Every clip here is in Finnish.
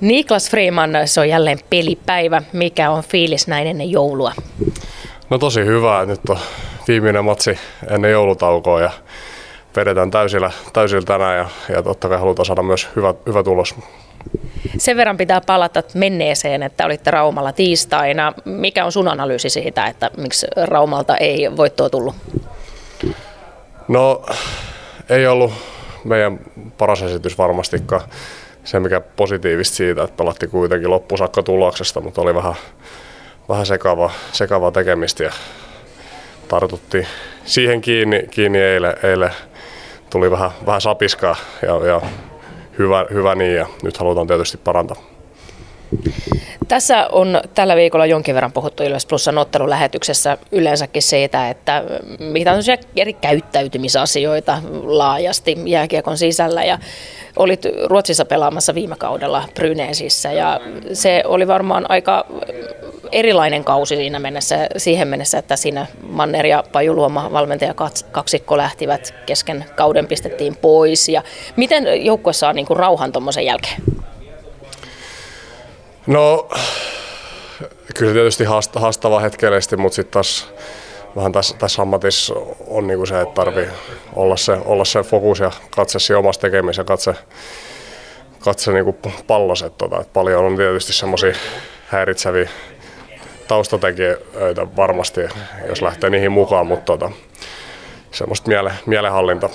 Niklas Freeman, se on jälleen pelipäivä. Mikä on fiilis näin ennen joulua? No tosi hyvä. Nyt on viimeinen matsi ennen joulutaukoa ja vedetään täysillä, täysillä tänään ja, ja totta kai halutaan saada myös hyvä, hyvä tulos. Sen verran pitää palata menneeseen, että olitte Raumalla tiistaina. Mikä on sun analyysi siitä, että miksi Raumalta ei voittoa tullut? No ei ollut meidän paras esitys varmastikaan se, mikä positiivista siitä, että pelattiin kuitenkin loppusakka tuloksesta, mutta oli vähän, vähän sekava, sekava tekemistä ja tartuttiin siihen kiinni, kiinni eilen, eilen tuli vähän, vähän sapiskaa ja, ja hyvä, hyvä niin ja nyt halutaan tietysti parantaa. Tässä on tällä viikolla jonkin verran puhuttu Ilves Plusan ottelulähetyksessä yleensäkin siitä, että mitä on eri käyttäytymisasioita laajasti jääkiekon sisällä ja olit Ruotsissa pelaamassa viime kaudella Bryneesissä ja se oli varmaan aika erilainen kausi siinä mennessä, siihen mennessä, että siinä Manner ja Pajuluoma valmentaja kaksikko lähtivät kesken kauden pistettiin pois ja miten joukkue saa niin kuin rauhan tuommoisen jälkeen? No, kyllä tietysti haastava hetkellisesti, mutta sitten taas vähän tässä, tässä ammatissa on niinku se, että tarvii olla se, olla se fokus ja katse siinä omassa tekemisessä ja katse, katse niinku palloset. Tota. Et paljon on tietysti semmoisia häiritseviä taustatekijöitä varmasti, jos lähtee niihin mukaan, mutta tota, semmoista miele, mielenhallinta.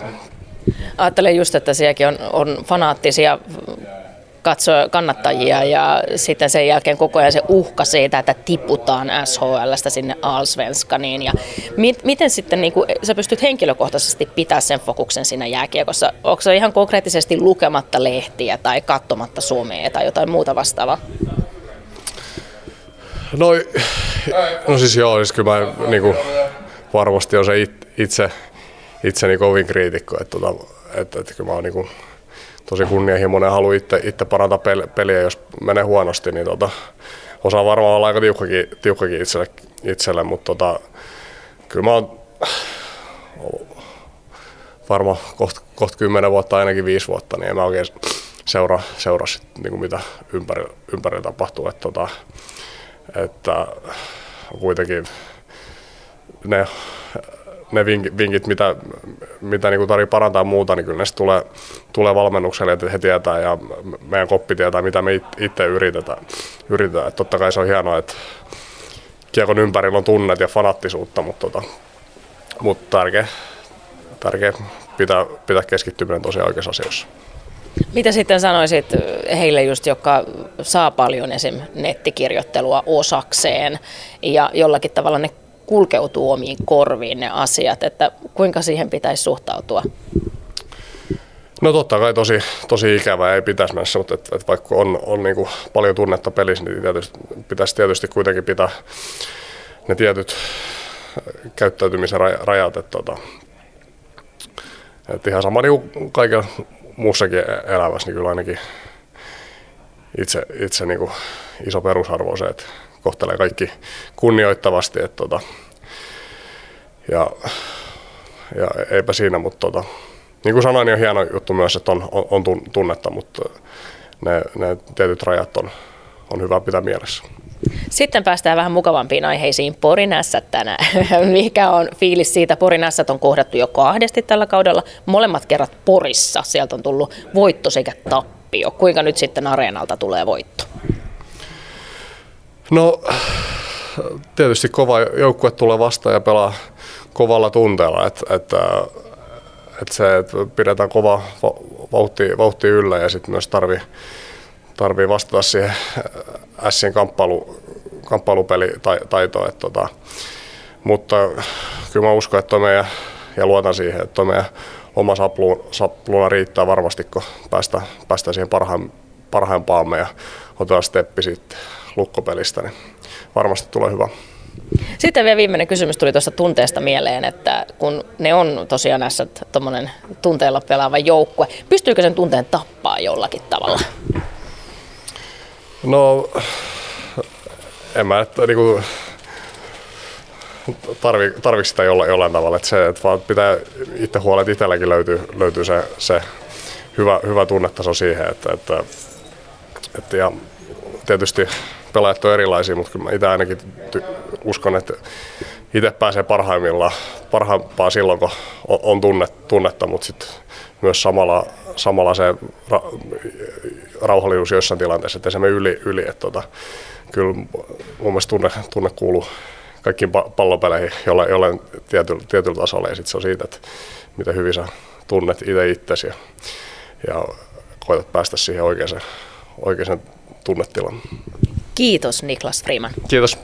Ajattelen just, että sielläkin on, on fanaattisia katsoa kannattajia ja sitten sen jälkeen koko ajan se uhka siitä, että tiputaan SHLstä sinne Allsvenskaniin. Ja mit, miten sitten niin kuin, sä pystyt henkilökohtaisesti pitää sen fokuksen siinä jääkiekossa? Onko se ihan konkreettisesti lukematta lehtiä tai katsomatta Suomea tai jotain muuta vastaavaa? No, no siis joo, siis kyllä mä niin kuin, varmasti on se itse, itseni kovin kriitikko, että, että, tota, että, että kyllä mä oon niin kuin, tosi kunnianhimoinen ja haluaa itse, parantaa peliä, jos menee huonosti, niin tota, osaa varmaan olla aika tiukkakin, tiukkakin itselle, itselle mutta tota, kyllä mä oon varmaan kohta koht kymmenen vuotta, ainakin viisi vuotta, niin en mä oikein seuraa, sit, niin mitä ympäri, ympäri tapahtuu. Että, tota, että kuitenkin ne ne vinkit, mitä, mitä niin tarvitsee parantaa muuta, niin kyllä ne tulee, tulee valmennukselle, että he tietää ja meidän koppi tietää, mitä me itse yritetään. yritetään. Että totta kai se on hienoa, että kiekon ympärillä on tunnet ja fanattisuutta, mutta, tota, mutta tärkeä, tärkeä pitää, pitää keskittyminen tosiaan oikeassa asioissa. Mitä sitten sanoisit heille just, jotka saa paljon esim. nettikirjoittelua osakseen ja jollakin tavalla ne kulkeutuu omiin korviin ne asiat, että kuinka siihen pitäisi suhtautua? No totta kai tosi, tosi ikävää ei pitäisi mennä, mutta et, et vaikka on, on niin kuin paljon tunnetta pelissä, niin tietysti, pitäisi tietysti kuitenkin pitää ne tietyt käyttäytymisen rajat. Että, tota, että ihan sama niin kaikilla muussakin elämässä, niin kyllä ainakin itse, itse niin kuin iso perusarvo on se, että kohtelee kaikki kunnioittavasti. Että tota, ja, ja eipä siinä, mutta tota, niin kuin sanoin, niin on hieno juttu myös, että on, on, on tunnetta, mutta ne, ne tietyt rajat on, on hyvä pitää mielessä. Sitten päästään vähän mukavampiin aiheisiin. Porinässät tänään. Mikä on fiilis siitä? Porinässät on kohdattu jo kahdesti tällä kaudella. Molemmat kerrat Porissa. Sieltä on tullut voitto sekä tappio. Kuinka nyt sitten areenalta tulee voitto? No tietysti kova joukkue tulee vastaan ja pelaa kovalla tunteella, että, että, että se, että pidetään kova vauhti, vauhti yllä ja sitten myös tarvii tarvii vastata siihen Sien kamppailu, kamppailupelitaitoon. Että, tota, mutta kyllä mä uskon, että meidän, ja luotan siihen, että meidän oma sapluuna riittää varmasti, kun päästä, päästä siihen parhaan, parhaimpaamme ja otetaan steppi sitten lukkopelistä, niin varmasti tulee hyvä. Sitten vielä viimeinen kysymys tuli tuosta tunteesta mieleen, että kun ne on tosiaan näissä tuommoinen tunteella pelaava joukkue, pystyykö sen tunteen tappaa jollakin tavalla? No, en mä, että niinku, tarvi, tarvitse sitä jollain, jollain tavalla. Että se, että vaan pitää itse huolella, että itselläkin löytyy, löytyy se, se hyvä, hyvä tunnetaso siihen, että, että että ja tietysti pelaajat on erilaisia, mutta kyllä mä itse ainakin ty- uskon, että itse pääsee parhaimmillaan, parhaimpaa silloin, kun on tunnet, tunnetta, mutta sitten myös samalla, samalla se ra- rauhallisuus joissain tilanteissa, että se me yli, yli että tota, kyllä mun mielestä tunne, tunne kuuluu kaikkiin pallopeleihin jollain, jollain tietyllä, tietyllä tasolla ja sitten se on siitä, että miten hyvin sä tunnet itse itsesi ja, ja koetat päästä siihen oikeaan, oikeaan tunnetilaan. Kiitos Niklas Freeman. Kiitos.